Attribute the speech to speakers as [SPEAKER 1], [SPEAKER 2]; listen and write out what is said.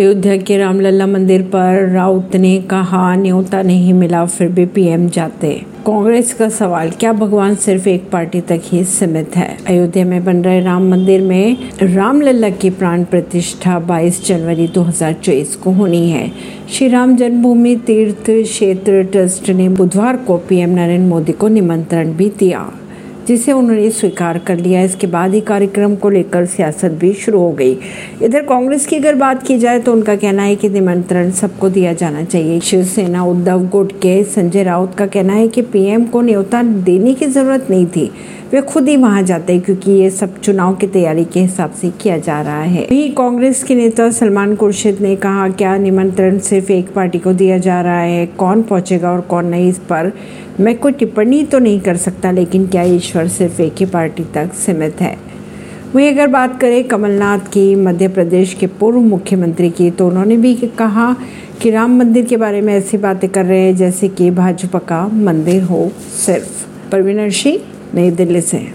[SPEAKER 1] अयोध्या के रामलला मंदिर पर राउत ने कहा, न्योता नहीं मिला, फिर भी पीएम जाते। कांग्रेस का सवाल, क्या भगवान सिर्फ़ एक पार्टी तक ही सीमित है? अयोध्या में बन रहे राम मंदिर में रामलला की प्राण प्रतिष्ठा 22 जनवरी 2024 को होनी है। श्री राम जन्मभूमि तीर्थ क्षेत्र ट्रस्ट ने बुधवार को पीएम नरेंद्र मोदी को निमंत्रण भी दिया। जिसे उन्होंने स्वीकार कर लिया। इसके बाद ही कार्यक्रम को लेकर सियासत भी शुरू हो गई। इधर कांग्रेस की अगर बात की जाए तो उनका कहना है कि निमंत्रण सबको दिया जाना चाहिए। शिवसेना उद्धव गुट के संजय राउत का कहना है कि पीएम को न्योता देने की ज़रूरत नहीं थी। वे खुद ही वहाँ जाते हैं क्योंकि ये सब चुनाव की तैयारी के हिसाब से किया जा रहा है। वही कांग्रेस के नेता सलमान खुर्शीद ने कहा, क्या निमंत्रण सिर्फ़ एक पार्टी को दिया जा रहा है? कौन पहुंचेगा और कौन नहीं? इस पर मैं कोई टिप्पणी तो नहीं कर सकता, लेकिन क्या ईश्वर सिर्फ़ एक ही पार्टी तक सीमित है? वहीं अगर बात करें कमलनाथ की, मध्य प्रदेश के पूर्व मुख्यमंत्री की तो उन्होंने भी कहा कि राम मंदिर के बारे में ऐसी बातें कर रहे हैं जैसे कि भाजपा का मंदिर हो सिर्फ़। परवीनर सिंह नई दिल्ली से।